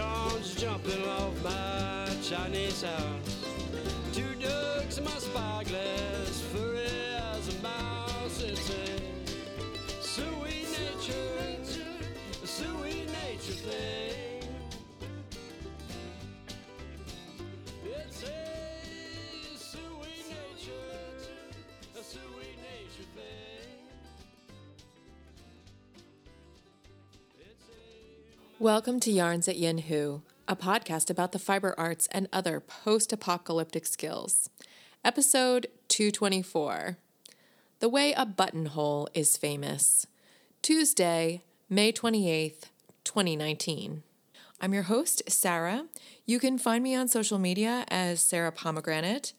unicorns jumping off my Chinese house. Two ducks in my spyglass, Welcome to Yarns at Yin Hu, a podcast about the fiber arts and other post apocalyptic skills. Episode 224 The Way a Buttonhole is Famous. Tuesday, May 28th, 2019. I'm your host, Sarah. You can find me on social media as Sarah Pomegranate.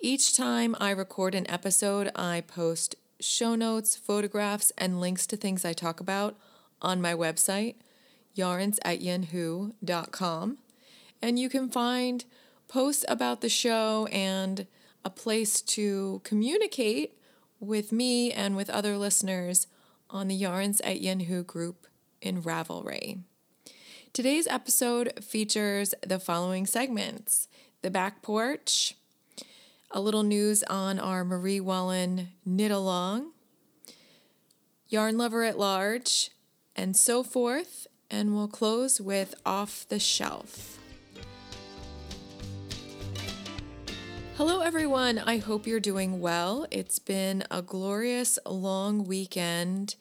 Each time I record an episode, I post show notes, photographs, and links to things I talk about on my website, yarns at yinhu.com. And you can find posts about the show and a place to communicate with me and with other listeners on the Yarns at Yinhu group in Ravelry. Today's episode features the following segments the back porch, a little news on our Marie Wallin knit along, yarn lover at large, and so forth. And we'll close with off the shelf. Hello, everyone. I hope you're doing well. It's been a glorious long weekend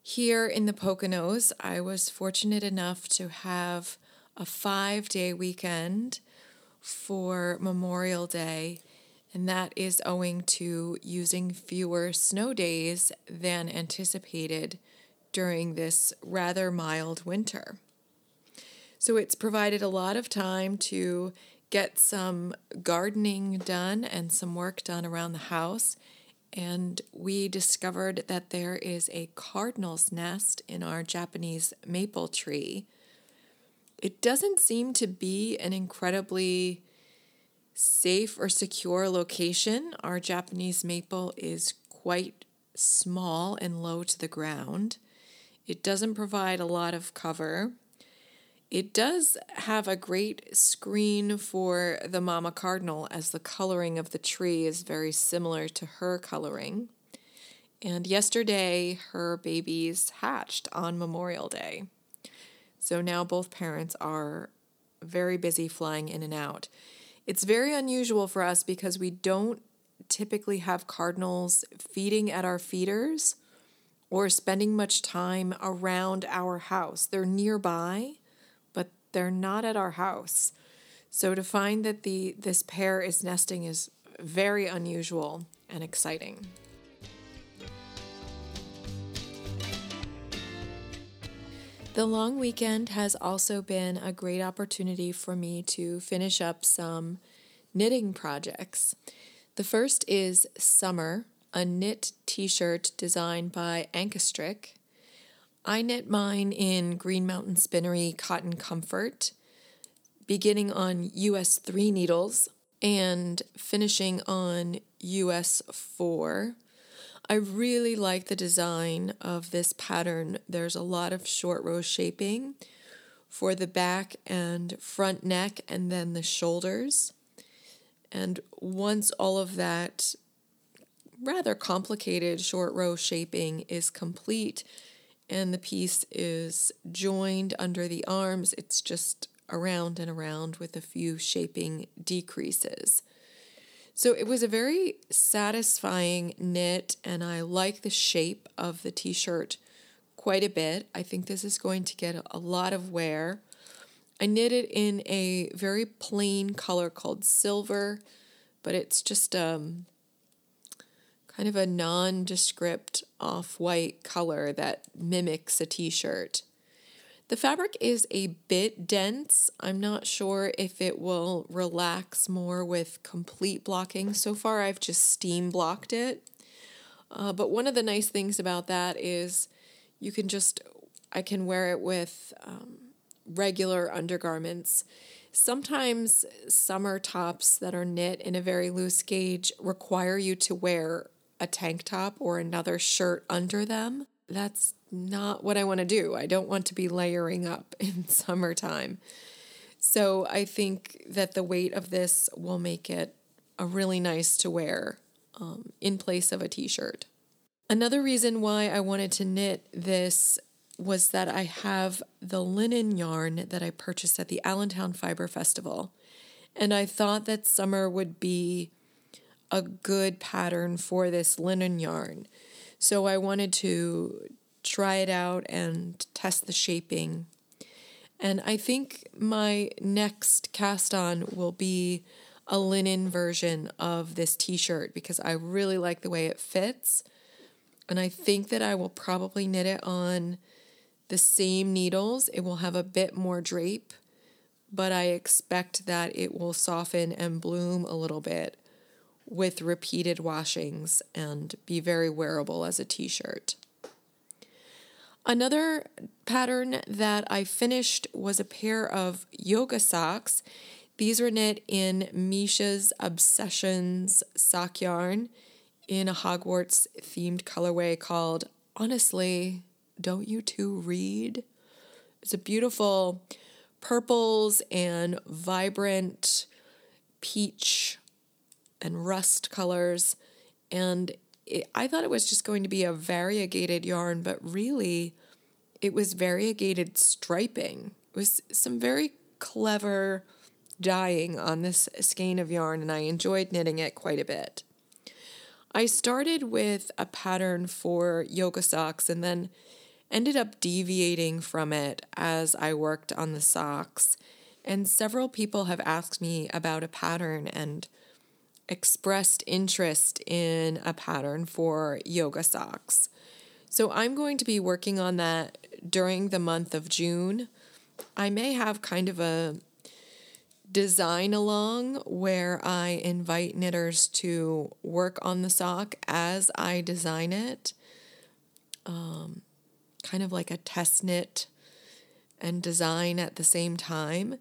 here in the Poconos. I was fortunate enough to have a five day weekend for Memorial Day, and that is owing to using fewer snow days than anticipated during this rather mild winter. So it's provided a lot of time to get some gardening done and some work done around the house. And we discovered that there is a cardinal's nest in our Japanese maple tree. It doesn't seem to be an incredibly safe or secure location. Our Japanese maple is quite small and low to the ground. It doesn't provide a lot of cover. It does have a great screen for the mama cardinal, as the coloring of the tree is very similar to her coloring. And yesterday, her babies hatched on Memorial Day. So now both parents are very busy flying in and out. It's very unusual for us because we don't typically have cardinals feeding at our feeders or spending much time around our house. They're nearby, but they're not at our house. So to find that the this pair is nesting is very unusual and exciting. The long weekend has also been a great opportunity for me to finish up some knitting projects. The first is Summer, a knit t shirt designed by Ankestrick. I knit mine in Green Mountain Spinnery Cotton Comfort, beginning on US 3 needles and finishing on US 4. I really like the design of this pattern. There's a lot of short row shaping for the back and front neck and then the shoulders. And once all of that rather complicated short row shaping is complete and the piece is joined under the arms, it's just around and around with a few shaping decreases. So it was a very satisfying knit, and I like the shape of the t shirt quite a bit. I think this is going to get a lot of wear. I knit it in a very plain color called silver, but it's just um, kind of a nondescript off white color that mimics a t shirt. The fabric is a bit dense. I'm not sure if it will relax more with complete blocking. So far, I've just steam blocked it. Uh, but one of the nice things about that is you can just, I can wear it with um, regular undergarments. Sometimes summer tops that are knit in a very loose gauge require you to wear a tank top or another shirt under them. that's not what I want to do. I don't want to be layering up in summertime. So I think that the weight of this will make it a really nice to wear um, in place of a t shirt. Another reason why I wanted to knit this was that I have the linen yarn that I purchased at the Allentown Fiber Festival. And I thought that summer would be a good pattern for this linen yarn. So I wanted to try it out and test the shaping. And I think my next cast on will be a linen version of this t shirt because I really like the way it fits. And I think that I will probably knit it on the same needles. It will have a bit more drape, but I expect that it will soften and bloom a little bit with repeated washings and be very wearable as a t shirt. Another pattern that I finished was a pair of yoga socks. These were knit in Misha's Obsessions sock yarn in a Hogwarts themed colorway called Honestly, Don't You Two Read? It's a beautiful purples and vibrant peach and rust colors. And it, I thought it was just going to be a variegated yarn, but really it was variegated striping. It was some very clever dyeing on this skein of yarn, and I enjoyed knitting it quite a bit. I started with a pattern for yoga socks and then ended up deviating from it as I worked on the socks. And several people have asked me about a pattern and expressed interest in a pattern for yoga socks. So I'm going to be working on that during the month of June. I may have kind of a design along where I invite knitters to work on the sock as I design it. Um, kind of like a test knit and design at the same time.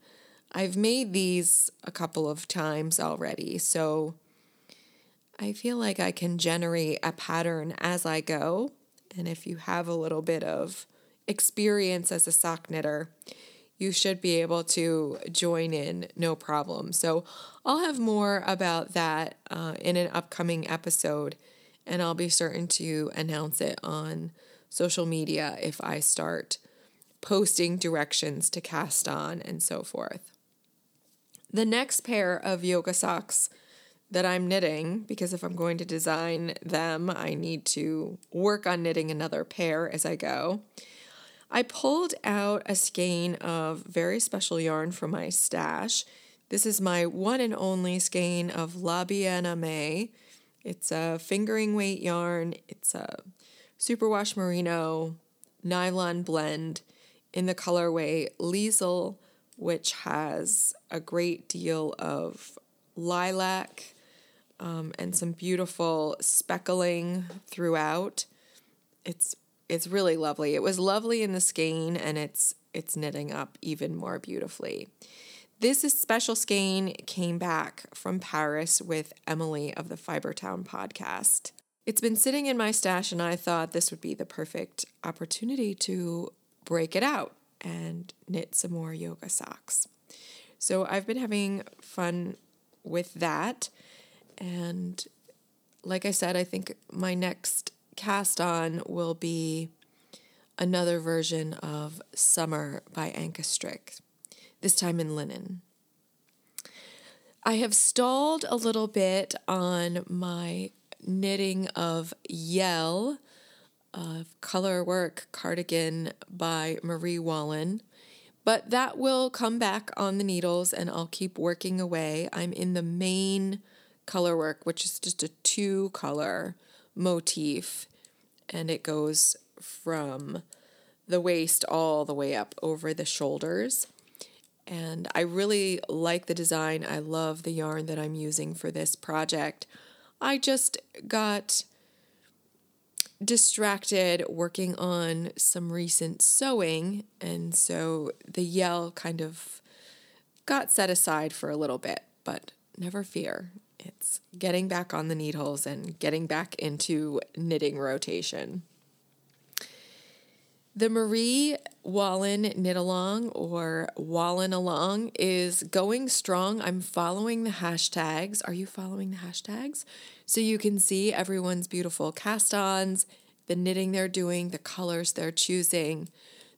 I've made these a couple of times already, so I feel like I can generate a pattern as I go. And if you have a little bit of experience as a sock knitter, you should be able to join in no problem. So I'll have more about that uh, in an upcoming episode, and I'll be certain to announce it on social media if I start posting directions to cast on and so forth. The next pair of yoga socks that I'm knitting, because if I'm going to design them, I need to work on knitting another pair as I go. I pulled out a skein of very special yarn from my stash. This is my one and only skein of La Bien-Aimée. It's a fingering weight yarn. It's a superwash merino nylon blend in the colorway Liesl, which has a great deal of lilac um, and some beautiful speckling throughout. It's it's really lovely. It was lovely in the skein and it's it's knitting up even more beautifully. This special skein came back from Paris with Emily of the Fibertown podcast. It's been sitting in my stash and I thought this would be the perfect opportunity to break it out and knit some more yoga socks. So I've been having fun with that and like I said, I think my next cast on will be another version of Summer by Ankestrick, this time in linen. I have stalled a little bit on my knitting of Yell, a color work cardigan by Marie Wallin. But that will come back on the needles and I'll keep working away. I'm in the main color work, which is just a two color motif, and it goes from the waist all the way up over the shoulders. And I really like the design. I love the yarn that I'm using for this project. I just got distracted working on some recent sewing, and so the yell kind of got set aside for a little bit, but never fear. It's getting back on the needles and getting back into knitting rotation. The Marie Wallin Knit Along or Wallin Along is going strong. I'm following the hashtags. Are you following the hashtags? So you can see everyone's beautiful cast ons, the knitting they're doing, the colors they're choosing.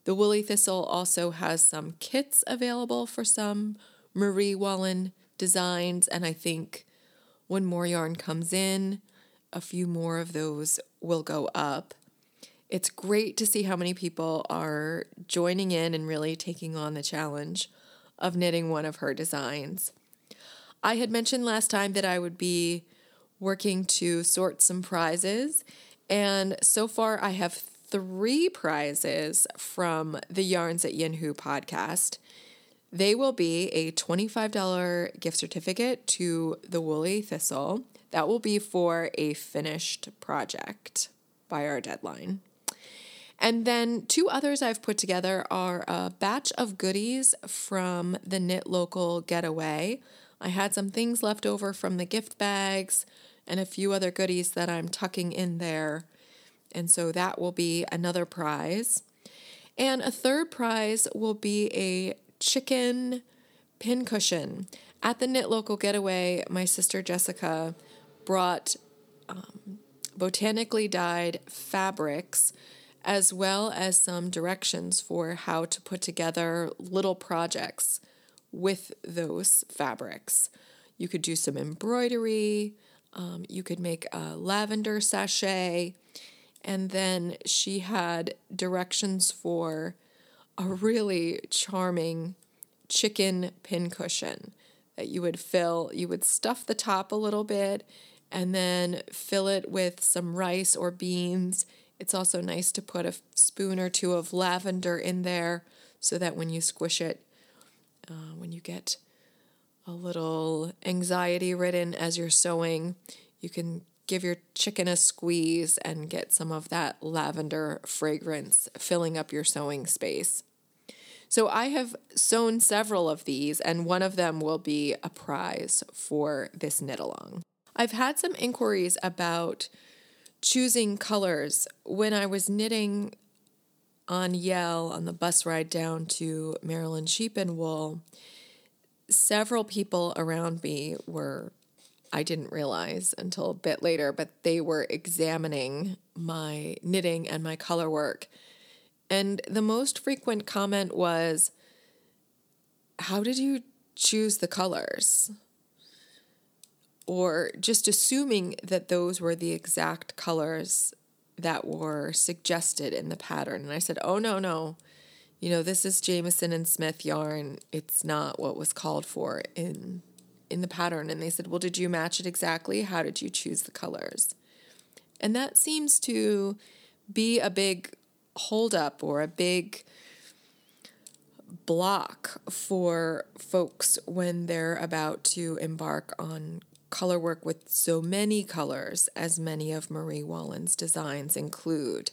The Woolly Thistle also has some kits available for some Marie Wallin designs, and I think when more yarn comes in, a few more of those will go up. It's great to see how many people are joining in and really taking on the challenge of knitting one of her designs. I had mentioned last time that I would be working to sort some prizes, and so far I have three prizes from the Yarns at Yinhu podcast. They will be a $25 gift certificate to the Woolly Thistle. That will be for a finished project by our deadline. And then two others I've put together are a batch of goodies from the Knit Local Getaway. I had some things left over from the gift bags and a few other goodies that I'm tucking in there. And so that will be another prize. And a third prize will be a chicken pincushion. At the Knit Local Getaway, my sister Jessica brought um, botanically dyed fabrics as well as some directions for how to put together little projects with those fabrics. You could do some embroidery, um, you could make a lavender sachet, and then she had directions for a really charming chicken pincushion that you would fill, you would stuff the top a little bit and then fill it with some rice or beans it's also nice to put a spoon or two of lavender in there so that when you squish it, uh, when you get a little anxiety ridden as you're sewing, you can give your chicken a squeeze and get some of that lavender fragrance filling up your sewing space. So I have sewn several of these, and one of them will be a prize for this knit along. I've had some inquiries about choosing colors. When I was knitting on Yell on the bus ride down to Maryland Sheep and Wool, several people around me were, I didn't realize until a bit later, but they were examining my knitting and my color work. And the most frequent comment was, How did you choose the colors? Or just assuming that those were the exact colors that were suggested in the pattern. And I said, oh, no, no. You know, this is Jamieson and Smith yarn. It's not what was called for in in the pattern. And they said, well, did you match it exactly? How did you choose the colors? And that seems to be a big holdup or a big block for folks when they're about to embark on color work with so many colors as many of Marie Wallin's designs include.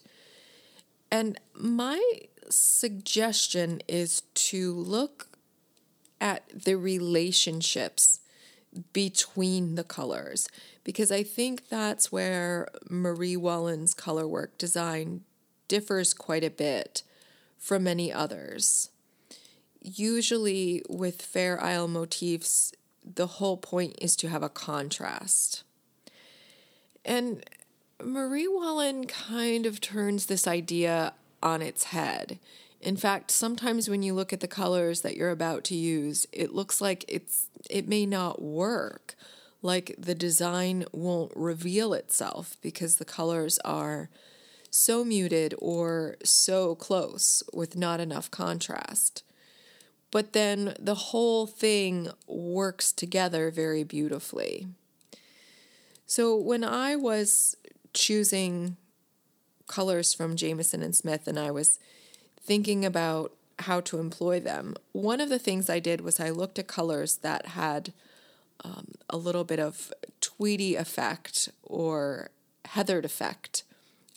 And my suggestion is to look at the relationships between the colors because I think that's where Marie Wallin's color work design differs quite a bit from many others. Usually, with Fair Isle motifs, the whole point is to have a contrast. And Marie Wallin kind of turns this idea on its head. In fact, sometimes when you look at the colors that you're about to use, it looks like it's it may not work. Like the design won't reveal itself because the colors are so muted or so close with not enough contrast but then the whole thing works together very beautifully. So when I was choosing colors from Jamieson and Smith and I was thinking about how to employ them, one of the things I did was I looked at colors that had um, a little bit of tweedy effect or heathered effect.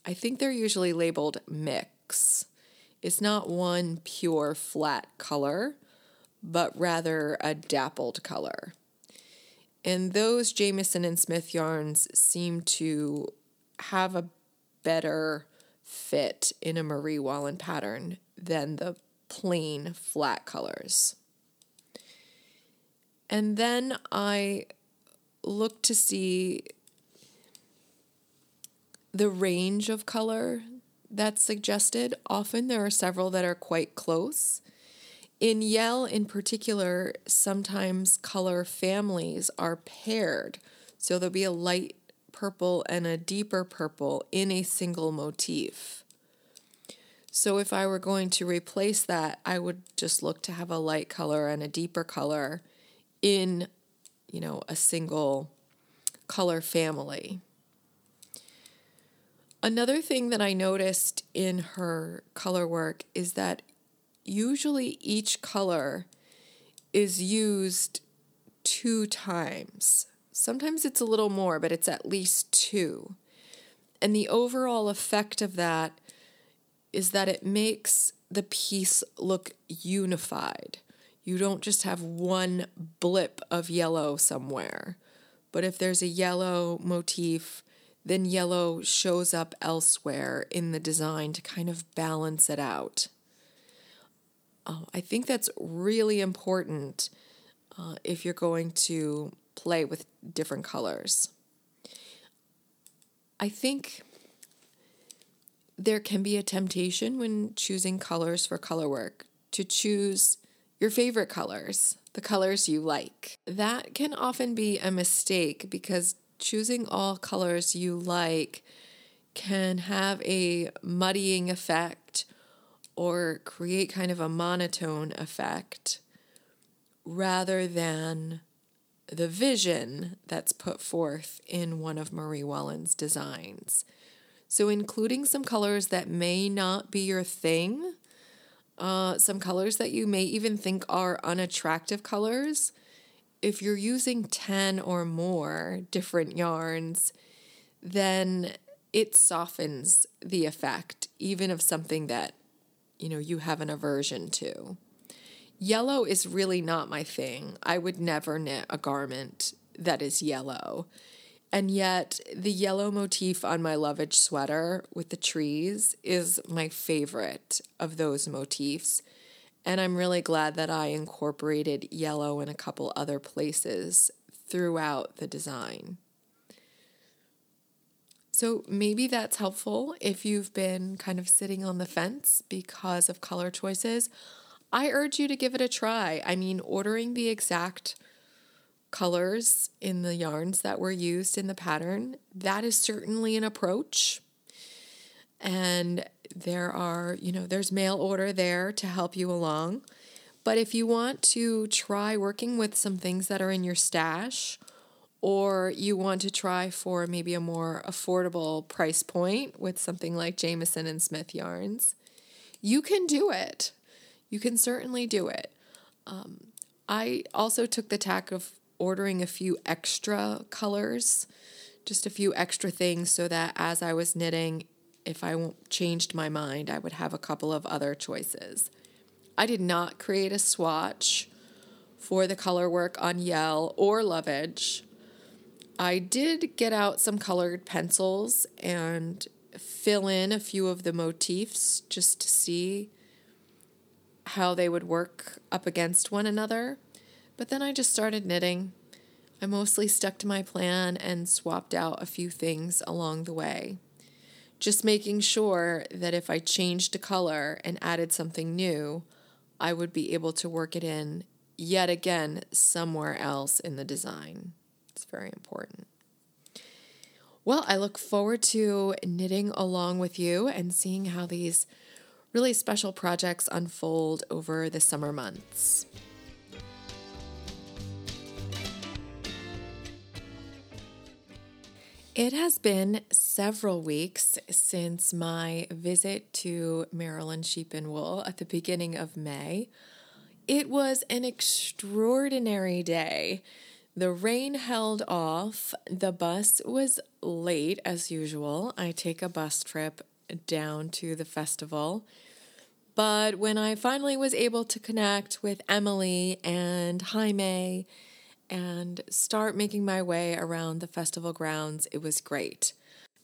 I think they're usually labeled mix. It's not one pure flat color, but rather a dappled color. And those Jamieson and Smith yarns seem to have a better fit in a Marie Wallin pattern than the plain flat colors. And then I looked to see the range of color that's suggested. Often there are several that are quite close. In Yell, in particular, sometimes color families are paired. So there'll be a light purple and a deeper purple in a single motif. So if I were going to replace that, I would just look to have a light color and a deeper color in, you know, a single color family. Another thing that I noticed in her color work is that usually each color is used two times. Sometimes it's a little more, but it's at least two. And the overall effect of that is that it makes the piece look unified. You don't just have one blip of yellow somewhere, but if there's a yellow motif, then yellow shows up elsewhere in the design to kind of balance it out. Uh, I think that's really important uh, if you're going to play with different colors. I think there can be a temptation when choosing colors for color work to choose your favorite colors, the colors you like. That can often be a mistake because choosing all colors you like can have a muddying effect or create kind of a monotone effect rather than the vision that's put forth in one of Marie Wallin's designs. So, including some colors that may not be your thing, uh, some colors that you may even think are unattractive colors. If you're using 10 or more different yarns, then it softens the effect, even of something that you know you have an aversion to. Yellow is really not my thing. I would never knit a garment that is yellow. And yet, the yellow motif on my lovage sweater with the trees is my favorite of those motifs. And I'm really glad that I incorporated yellow in a couple other places throughout the design. So maybe that's helpful if you've been kind of sitting on the fence because of color choices. I urge you to give it a try. I mean, ordering the exact colors in the yarns that were used in the pattern, that is certainly an approach. And there are, you know, there's mail order there to help you along. But if you want to try working with some things that are in your stash, or you want to try for maybe a more affordable price point with something like Jamieson and Smith yarns, you can do it you can certainly do it. Um, I also took the tack of ordering a few extra colors, just a few extra things, so that as I was knitting, if I changed my mind, I would have a couple of other choices. I did not create a swatch for the color work on Yell or Lovage. I did get out some colored pencils and fill in a few of the motifs just to see how they would work up against one another. But then I just started knitting. I mostly stuck to my plan and swapped out a few things along the way. Just making sure that if I changed a color and added something new, I would be able to work it in yet again somewhere else in the design. It's very important. Well, I look forward to knitting along with you and seeing how these really special projects unfold over the summer months. It has been several weeks since my visit to Maryland Sheep and Wool at the beginning of May. It was an extraordinary day. The rain held off. The bus was late as usual. I take a bus trip down to the festival. But when I finally was able to connect with Emily and Jaime and start making my way around the festival grounds, it was great.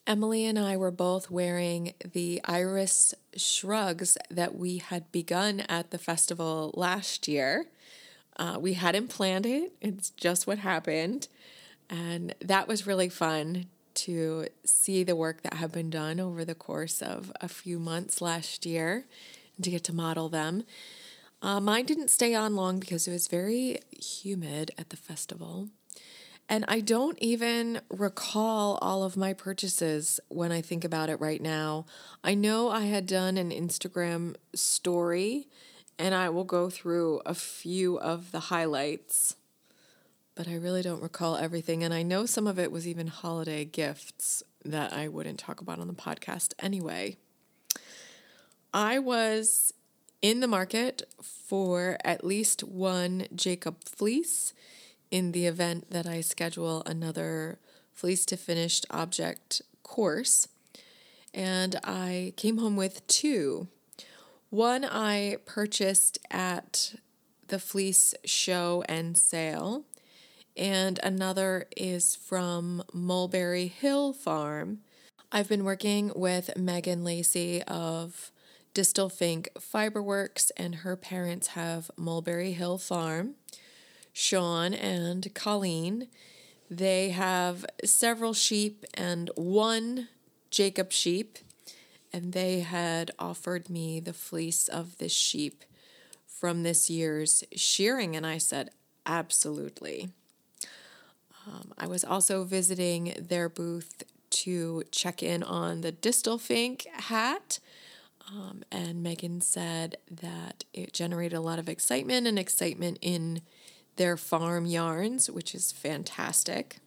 Emily and I were both wearing the iris shrugs that we had begun at the festival last year. Uh, we hadn't planned it, it's just what happened. And that was really fun to see the work that had been done over the course of a few months last year and to get to model them. Uh, mine didn't stay on long because it was very humid at the festival. And I don't even recall all of my purchases when I think about it right now. I know I had done an Instagram story, and I will go through a few of the highlights, but I really don't recall everything. And I know some of it was even holiday gifts that I wouldn't talk about on the podcast anyway. I was in the market for at least one Jacob fleece in the event that I schedule another fleece to finished object course. And I came home with two. One I purchased at the fleece show and sale, and another is from Mulberry Hill Farm. I've been working with Megan Lacey of Distal Fink Fiberworks, and her parents have Mulberry Hill Farm. Sean and Colleen. They have several sheep and one Jacob sheep, and they had offered me the fleece of this sheep from this year's shearing, and I said, absolutely. Um, I was also visiting their booth to check in on the Distal Fink hat. Um, and Megan said that it generated a lot of excitement and excitement in their farm yarns, which is fantastic.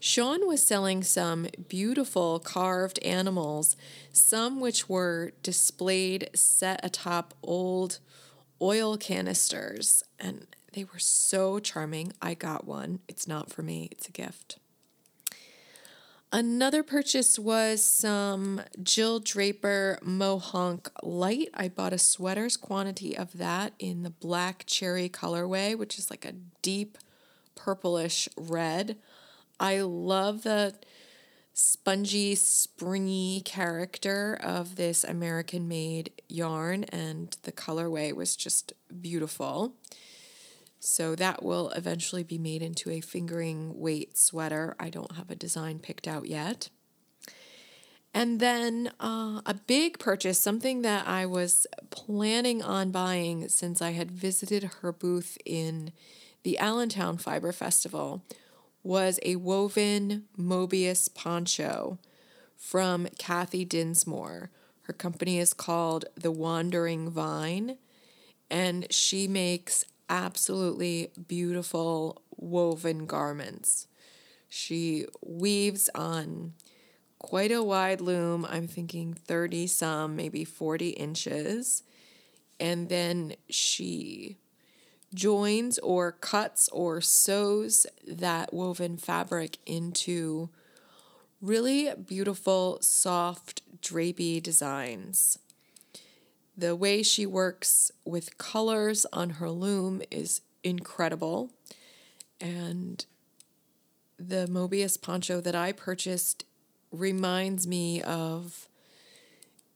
Sean was selling some beautiful carved animals, some which were displayed set atop old oil canisters, and they were so charming. I got one. It's not for me, it's a gift. Another purchase was some Jill Draper Mohonk Light. I bought a sweater's quantity of that in the black cherry colorway, which is like a deep purplish red. I love the spongy, springy character of this American made yarn, and the colorway was just beautiful. So that will eventually be made into a fingering weight sweater. I don't have a design picked out yet. And then uh, a big purchase, something that I was planning on buying since I had visited her booth in the Allentown Fiber Festival, was a woven Mobius poncho from Kathy Dinsmore. Her company is called The Wandering Vine, and she makes absolutely beautiful woven garments. She weaves on quite a wide loom. I'm thinking 30 some, maybe 40 inches. And then she joins or cuts or sews that woven fabric into really beautiful, soft, drapey designs. The way she works with colors on her loom is incredible. And the Mobius poncho that I purchased reminds me of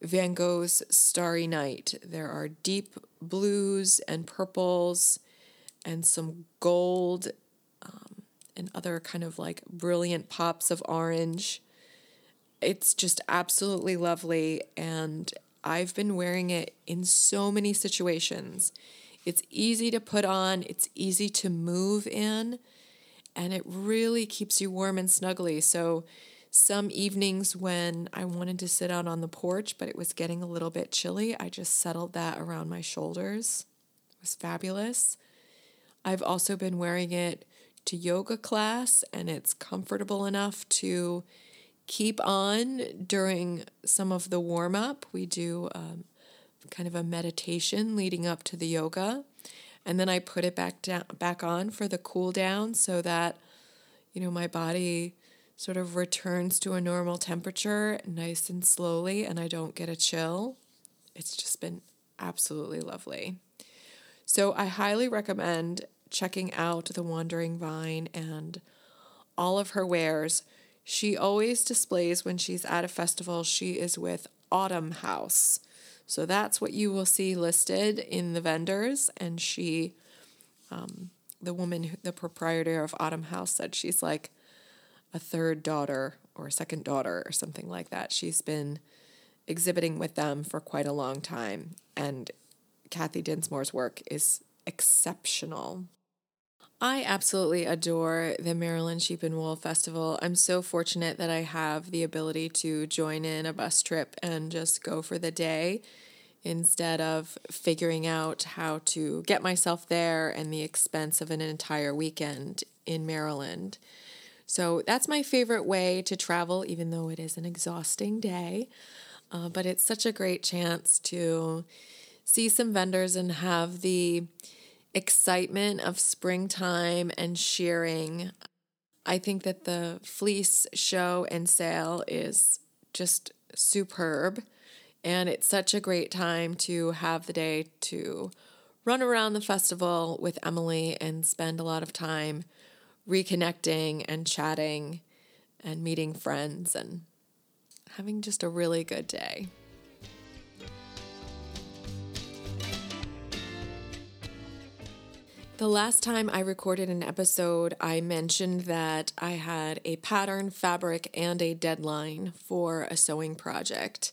Van Gogh's Starry Night. There are deep blues and purples and some gold um, and other kind of like brilliant pops of orange. It's just absolutely lovely. And I've been wearing it in so many situations. It's easy to put on, it's easy to move in, and it really keeps you warm and snuggly. So, some evenings when I wanted to sit out on the porch, but it was getting a little bit chilly, I just settled that around my shoulders. It was fabulous. I've also been wearing it to yoga class, and it's comfortable enough to keep on during some of the warm up. We do um, kind of a meditation leading up to the yoga, and then I put it back down back on for the cool down so that you know my body sort of returns to a normal temperature nice and slowly and I don't get a chill. It's just been absolutely lovely. So I highly recommend checking out The Wandering Vine and all of her wares. She always displays when she's at a festival, she is with Autumn House. So that's what you will see listed in the vendors. And she, um, the woman, the proprietor of Autumn House, said she's like a third daughter or a second daughter or something like that. She's been exhibiting with them for quite a long time. And Kathy Dinsmore's work is exceptional. I absolutely adore the Maryland Sheep and Wool Festival. I'm so fortunate that I have the ability to join in a bus trip and just go for the day instead of figuring out how to get myself there and the expense of an entire weekend in Maryland. So that's my favorite way to travel, even though it is an exhausting day. Uh, but it's such a great chance to see some vendors and have the excitement of springtime and shearing. I think that the fleece show and sale is just superb. And it's such a great time to have the day to run around the festival with Emily and spend a lot of time reconnecting and chatting and meeting friends and having just a really good day. The last time I recorded an episode, I mentioned that I had a pattern, fabric, and a deadline for a sewing project.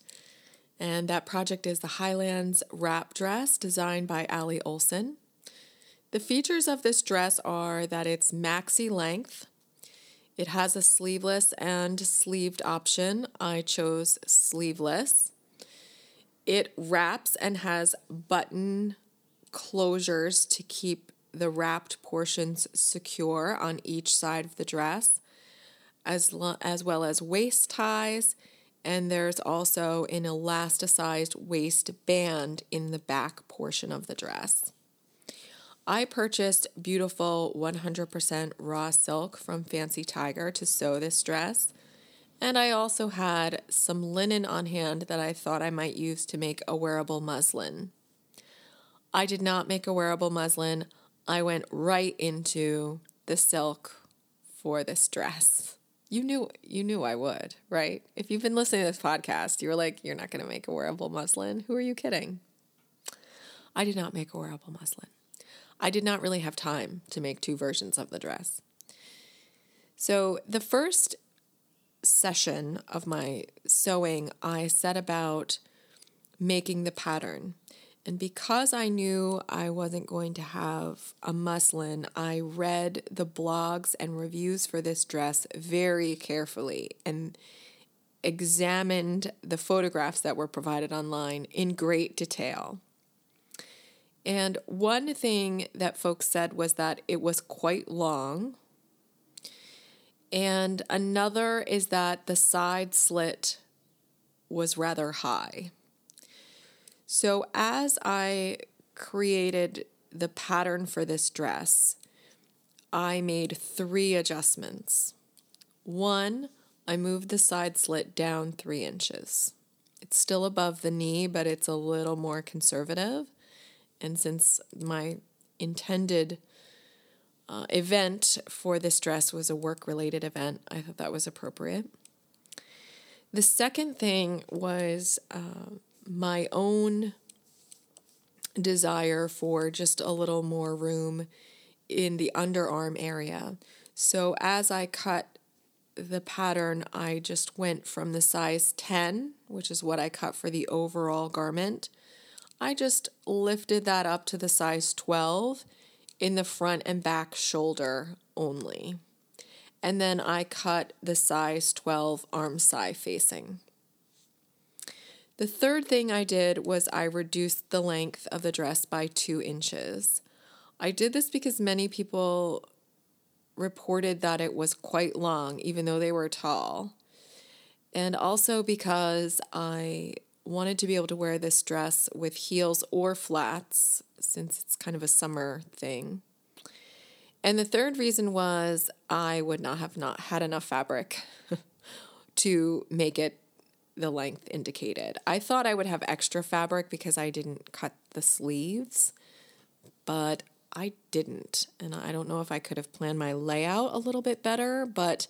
And that project is the Highlands wrap dress designed by Allie Olson. The features of this dress are that it's maxi length, it has a sleeveless and sleeved option. I chose sleeveless. It wraps and has button closures to keep the wrapped portions secure on each side of the dress, as, lo- as well as waist ties. And there's also an elasticized waistband in the back portion of the dress. I purchased beautiful 100% raw silk from Fancy Tiger to sew this dress. And I also had some linen on hand that I thought I might use to make a wearable muslin. I did not make a wearable muslin. I went right into the silk for this dress. You knew you knew I would, right? If you've been listening to this podcast, you were like, you're not going to make a wearable muslin. Who are you kidding? I did not make a wearable muslin. I did not really have time to make two versions of the dress. So, the first session of my sewing, I set about making the pattern. And because I knew I wasn't going to have a muslin, I read the blogs and reviews for this dress very carefully and examined the photographs that were provided online in great detail. And one thing that folks said was that it was quite long. And another is that the side slit was rather high. So, as I created the pattern for this dress, I made three adjustments. One, I moved the side slit down three inches. It's still above the knee, but it's a little more conservative. And since my intended uh, event for this dress was a work related event, I thought that was appropriate. The second thing was uh, my own desire for just a little more room in the underarm area. So as I cut the pattern, I just went from the size 10, which is what I cut for the overall garment. I just lifted that up to the size 12 in the front and back shoulder only. And then I cut the size 12 arm side facing. The third thing I did was I reduced the length of the dress by two inches. I did this because many people reported that it was quite long, even though they were tall. And also because I wanted to be able to wear this dress with heels or flats, since it's kind of a summer thing. And the third reason was I would not have not had enough fabric to make it the length indicated. I thought I would have extra fabric because I didn't cut the sleeves, but I didn't. And I don't know if I could have planned my layout a little bit better, but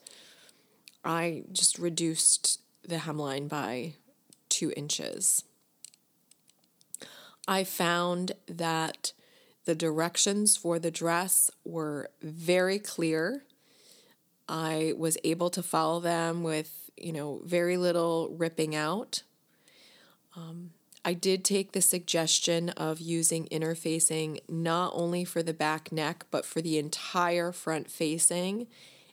I just reduced the hemline by two inches. I found that the directions for the dress were very clear. I was able to follow them with, you know, very little ripping out. Um, I did take the suggestion of using interfacing not only for the back neck, but for the entire front facing.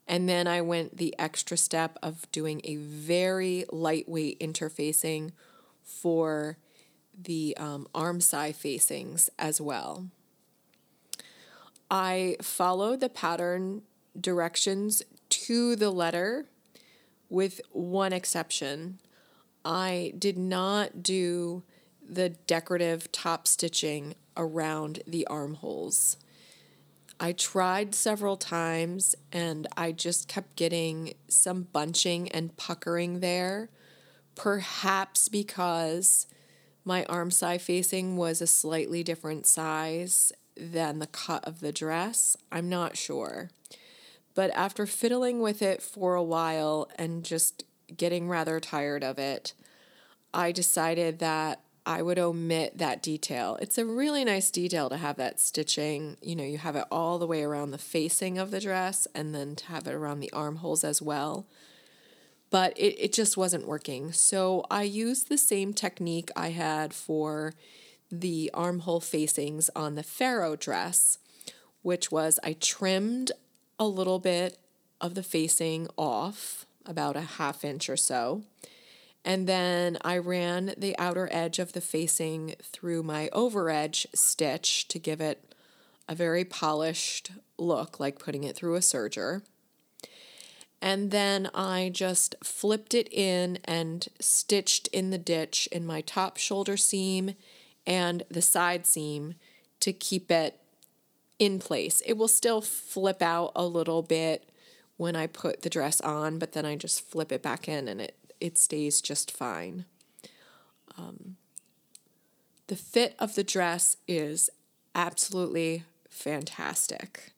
And then I went the extra step of doing a very lightweight interfacing for the um, arm side facings as well. I followed the pattern directions to the letter with one exception. I did not do the decorative top stitching around the armholes. I tried several times and I just kept getting some bunching and puckering there, perhaps because my arm side facing was a slightly different size than the cut of the dress. I'm not sure. But after fiddling with it for a while and just getting rather tired of it, I decided that I would omit that detail. It's a really nice detail to have that stitching. You know, you have it all the way around the facing of the dress and then to have it around the armholes as well. But it, it just wasn't working. So I used the same technique I had for the armhole facings on the Farrow dress, which was I trimmed a little bit of the facing off, about a half inch or so and then I ran the outer edge of the facing through my over edge stitch to give it a very polished look, like putting it through a serger. And then I just flipped it in and stitched in the ditch in my top shoulder seam and the side seam to keep it in place. It will still flip out a little bit when I put the dress on, but then I just flip it back in and it it stays just fine. Um, the fit of the dress is absolutely fantastic.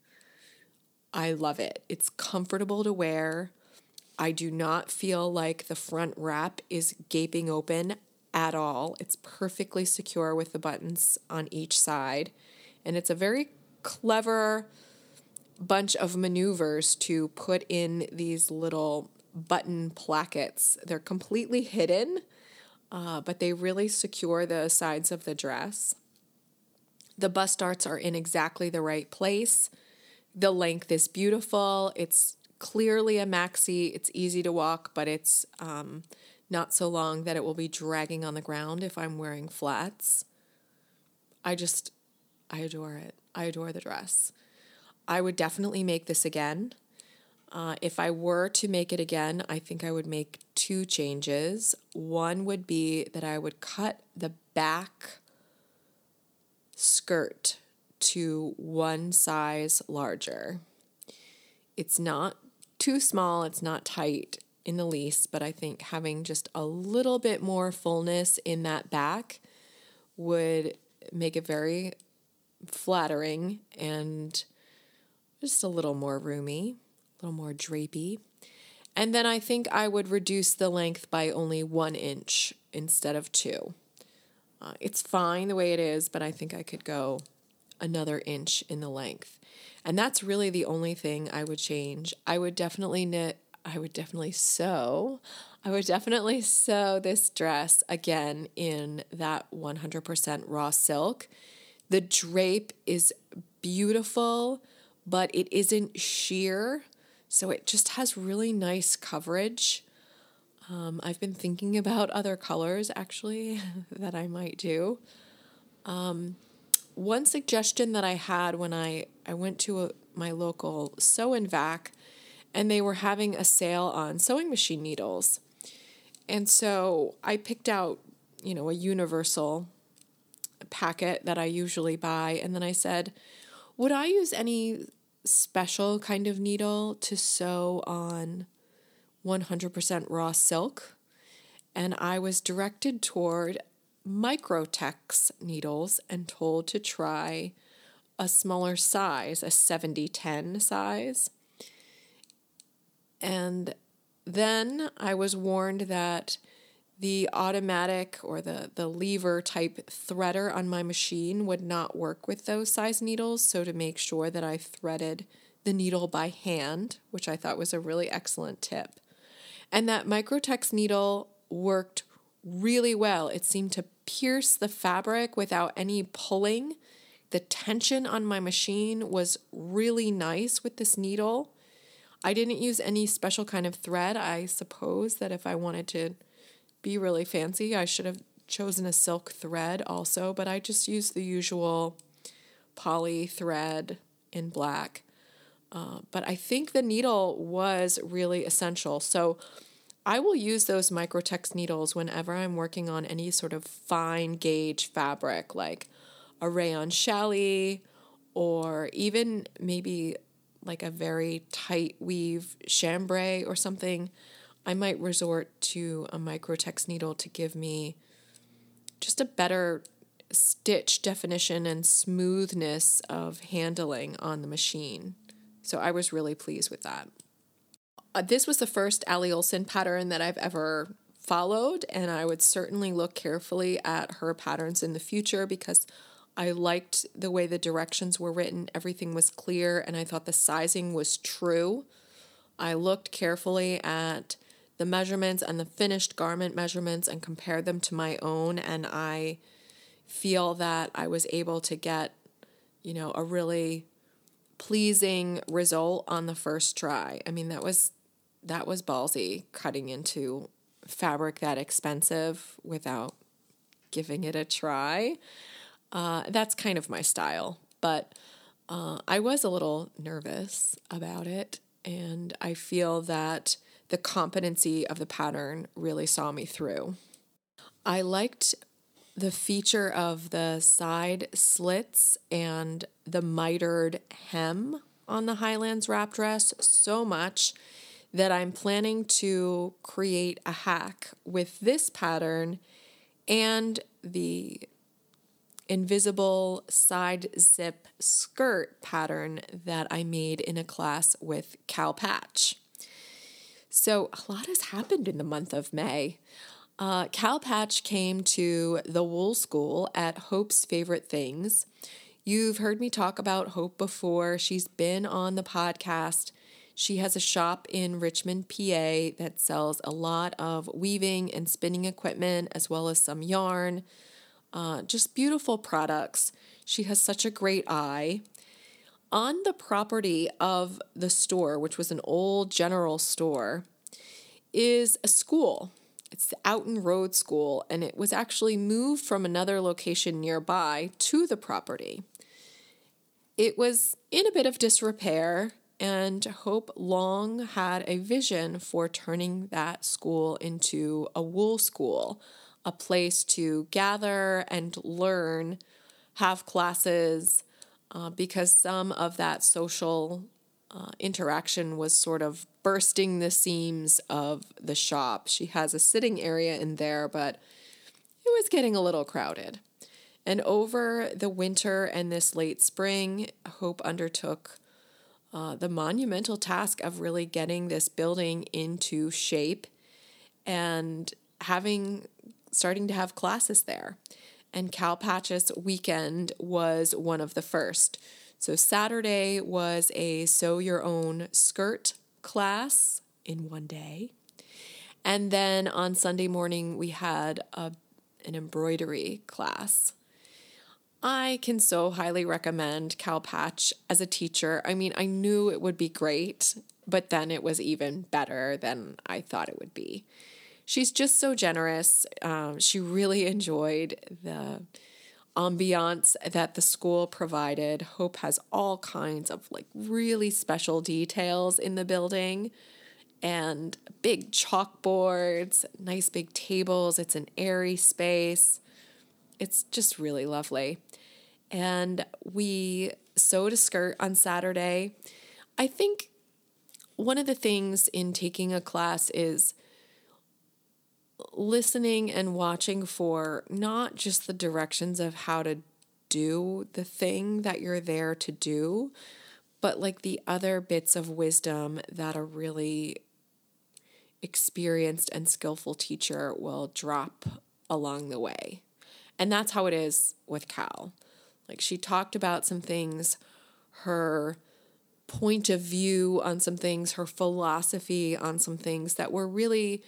I love it. It's comfortable to wear. I do not feel like the front wrap is gaping open at all. It's perfectly secure with the buttons on each side. And it's a very clever bunch of maneuvers to put in these little button plackets. They're completely hidden, uh, but they really secure the sides of the dress. The bust darts are in exactly the right place. The length is beautiful. It's clearly a maxi. It's easy to walk, but it's um, not so long that it will be dragging on the ground if I'm wearing flats. I just, I adore it. I adore the dress. I would definitely make this again. Uh, if I were to make it again, I think I would make two changes. One would be that I would cut the back skirt to one size larger. It's not too small, it's not tight in the least, but I think having just a little bit more fullness in that back would make it very flattering and just a little more roomy a little more drapey. And then I think I would reduce the length by only one inch instead of two. Uh, it's fine the way it is, but I think I could go another inch in the length. And that's really the only thing I would change. I would definitely knit, I would definitely sew. I would definitely sew this dress again in that 100% raw silk. The drape is beautiful, but it isn't sheer. So it just has really nice coverage. Um, I've been thinking about other colors actually that I might do. Um, one suggestion that I had when I, I went to a, my local sew and vac and they were having a sale on sewing machine needles. And so I picked out, you know, a universal packet that I usually buy. And then I said, would I use any special kind of needle to sew on 100% raw silk. And I was directed toward Microtex needles and told to try a smaller size, a 7010 size. And then I was warned that the automatic or the, the lever type threader on my machine would not work with those size needles. So, to make sure that I threaded the needle by hand, which I thought was a really excellent tip. And that Microtex needle worked really well. It seemed to pierce the fabric without any pulling. The tension on my machine was really nice with this needle. I didn't use any special kind of thread. I suppose that if I wanted to be really fancy, I should have chosen a silk thread also, but I just used the usual poly thread in black. Uh, but I think the needle was really essential. So I will use those Microtex needles whenever I'm working on any sort of fine gauge fabric, like a rayon challis, or even maybe like a very tight weave chambray or something. I might resort to a Microtex needle to give me just a better stitch definition and smoothness of handling on the machine. So I was really pleased with that. Uh, this was the first Allie Olson pattern that I've ever followed, and I would certainly look carefully at her patterns in the future because I liked the way the directions were written. Everything was clear, and I thought the sizing was true. I looked carefully at the measurements and the finished garment measurements and compared them to my own, and I feel that I was able to get, you know, a really pleasing result on the first try. I mean, that was that was ballsy cutting into fabric that expensive without giving it a try. Uh, that's kind of my style, but uh, I was a little nervous about it, and I feel that the competency of the pattern really saw me through. I liked the feature of the side slits and the mitered hem on the Highlands wrap dress so much that I'm planning to create a hack with this pattern and the invisible side zip skirt pattern that I made in a class with Cal Patch. So, a lot has happened in the month of May. Uh, Cal Patch came to the Wool School at Hope's Favorite Things. You've heard me talk about Hope before. She's been on the podcast. She has a shop in Richmond, PA that sells a lot of weaving and spinning equipment, as well as some yarn. Uh, just beautiful products. She has such a great eye. On the property of the store, which was an old general store, is a school it's the Oughton Road School, and it was actually moved from another location nearby to the property. It was in a bit of disrepair, and Hope long had a vision for turning that school into a wool school, a place to gather and learn, have classes, uh, because some of that social uh, interaction was sort of bursting the seams of the shop. She has a sitting area in there, but it was getting a little crowded. And over the winter and this late spring, Hope undertook uh, the monumental task of really getting this building into shape and having starting to have classes there. And Cal Patch's weekend was one of the first. So Saturday was a sew your own skirt class in one day. And then on Sunday morning, we had a, an embroidery class. I can so highly recommend Cal Patch as a teacher. I mean, I knew it would be great, but then it was even better than I thought it would be. She's just so generous. Um, she really enjoyed the ambiance that the school provided. Hope has all kinds of like really special details in the building and big chalkboards, nice big tables. It's an airy space. It's just really lovely. And we sewed a skirt on Saturday. I think one of the things in taking a class is listening and watching for not just the directions of how to do the thing that you're there to do, but like the other bits of wisdom that a really experienced and skillful teacher will drop along the way. And that's how it is with Cal. Like she talked about some things, her point of view on some things, her philosophy on some things that were really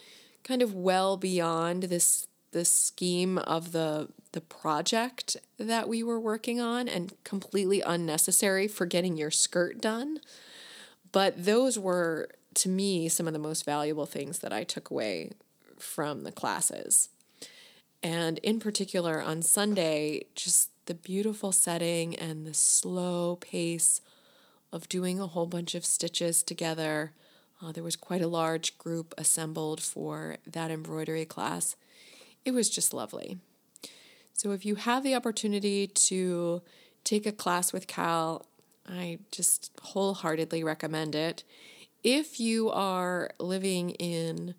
kind of well beyond this the scheme of the the project that we were working on and completely unnecessary for getting your skirt done. But those were to me some of the most valuable things that I took away from the classes. And in particular on Sunday, just the beautiful setting and the slow pace of doing a whole bunch of stitches together. Uh, there was quite a large group assembled for that embroidery class. It was just lovely. So, if you have the opportunity to take a class with Cal, I just wholeheartedly recommend it. If you are living in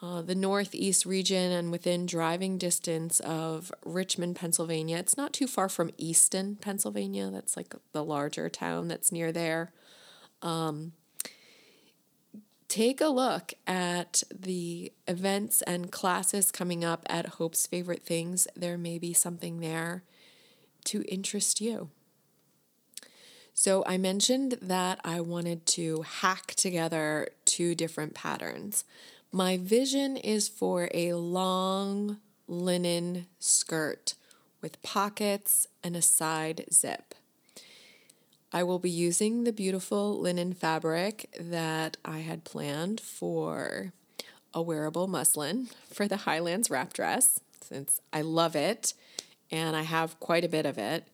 uh, the Northeast region and within driving distance of Richmond, Pennsylvania. It's not too far from Easton, Pennsylvania. That's like the larger town that's near there. Um, take a look at the events and classes coming up at Hope's Favorite Things. There may be something there to interest you. So, I mentioned that I wanted to hack together two different patterns. My vision is for a long linen skirt with pockets and a side zip. I will be using the beautiful linen fabric that I had planned for a wearable muslin for the Highlands wrap dress, since I love it and I have quite a bit of it.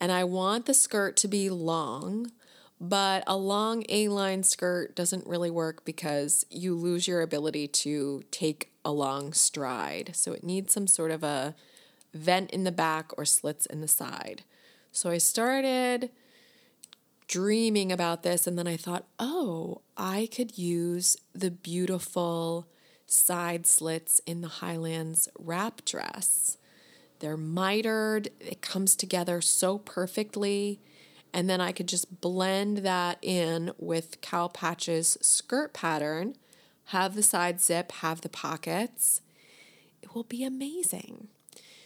And I want the skirt to be long but a long A line skirt doesn't really work because you lose your ability to take a long stride. So it needs some sort of a vent in the back or slits in the side. So I started dreaming about this and then I thought, oh, I could use the beautiful side slits in the Highlands wrap dress. They're mitered, it comes together so perfectly. And then I could just blend that in with Cal Patch's skirt pattern, have the side zip, have the pockets. It will be amazing.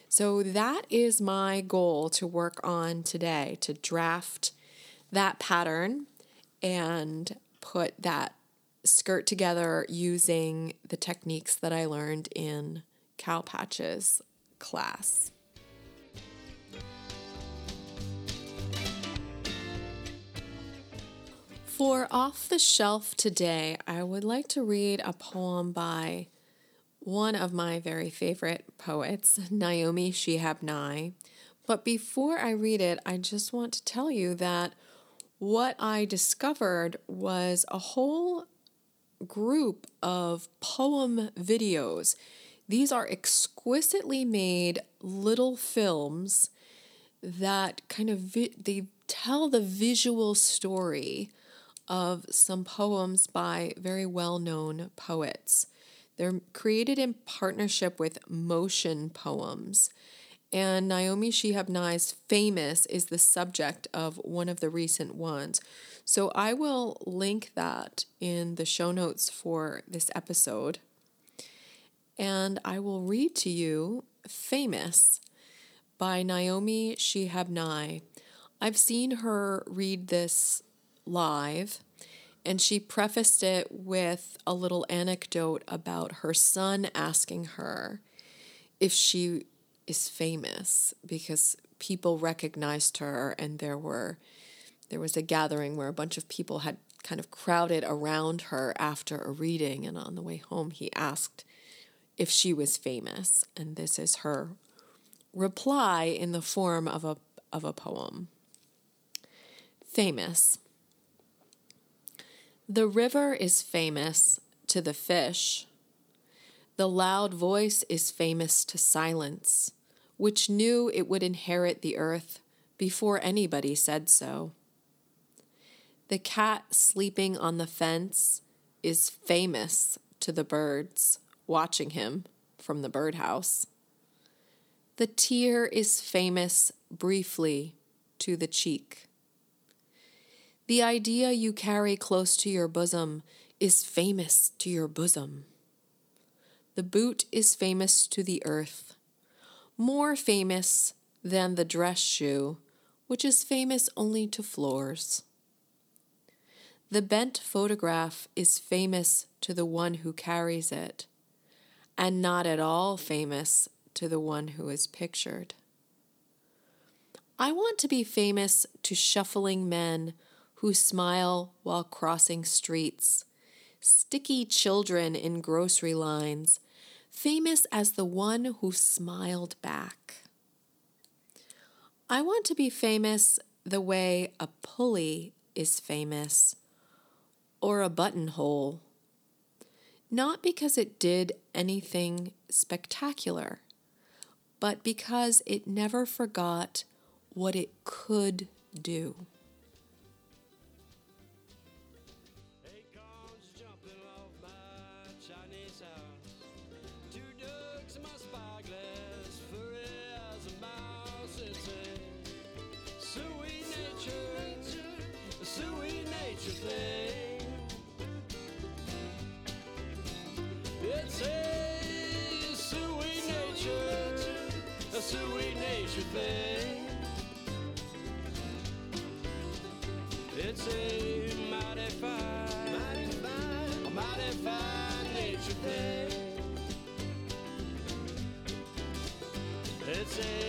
So that is my goal to work on today to draft that pattern and put that skirt together using the techniques that I learned in Cal Patch's class. For off the shelf today, I would like to read a poem by one of my very favorite poets, Naomi Shihab Nye. But before I read it, I just want to tell you that what I discovered was a whole group of poem videos. These are exquisitely made little films that kind of vi- they tell the visual story of some poems by very well known poets. They're created in partnership with Motion Poems. And Naomi Shihab Nye's Famous is the subject of one of the recent ones. So I will link that in the show notes for this episode. And I will read to you Famous by Naomi Shihab Nye. I've seen her read this live, and she prefaced it with a little anecdote about her son asking her if she is famous because people recognized her and there were there was a gathering where a bunch of people had kind of crowded around her after a reading. And on the way home he asked if she was famous. And this is her reply in the form of a of a poem. Famous. The river is famous to the fish. The loud voice is famous to silence, which knew it would inherit the earth before anybody said so. The cat sleeping on the fence is famous to the birds watching him from the birdhouse. The tear is famous briefly to the cheek. The idea you carry close to your bosom is famous to your bosom. The boot is famous to the earth more famous than the dress shoe, which is famous only to floors. The bent photograph is famous to the one who carries it, and not at all famous to the one who is pictured. I want to be famous to shuffling men who smile while crossing streets, sticky children in grocery lines, famous as the one who smiled back. I want to be famous the way a pulley is famous or a buttonhole, not because it did anything spectacular, but because it never forgot what it could do. your thing. It's a mighty fine, mighty fine, a mighty fine nature thing. It's a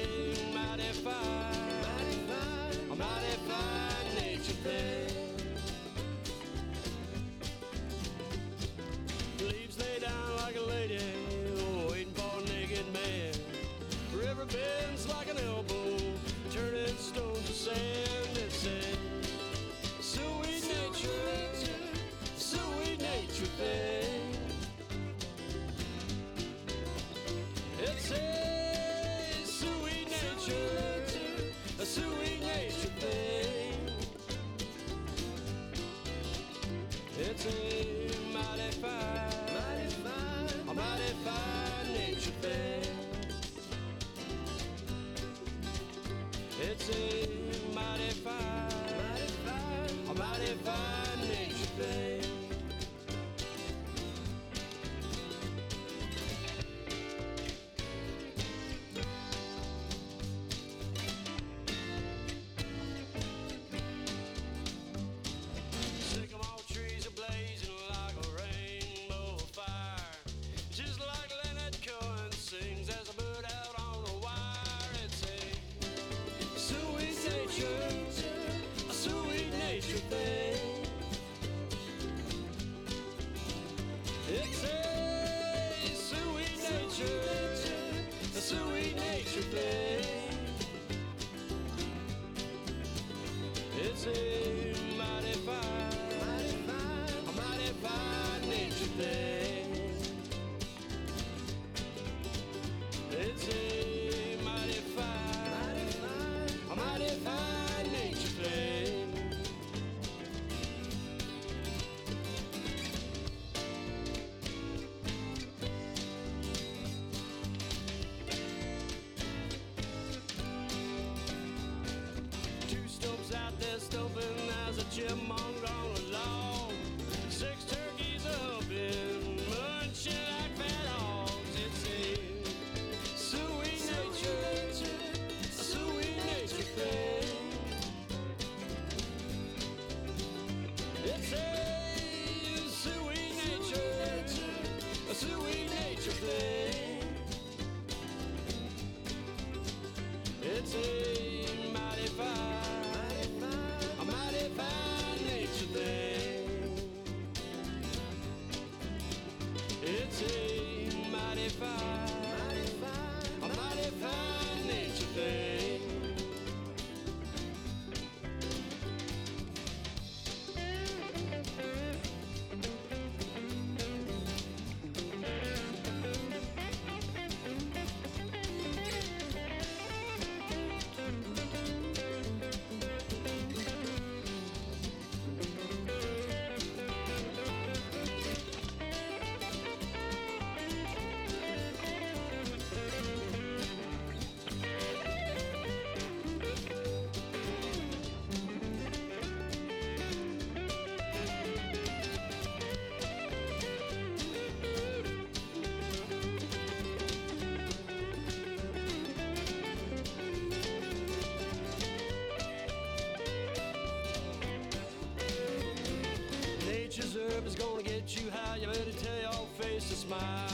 you how you better tell your face to smile.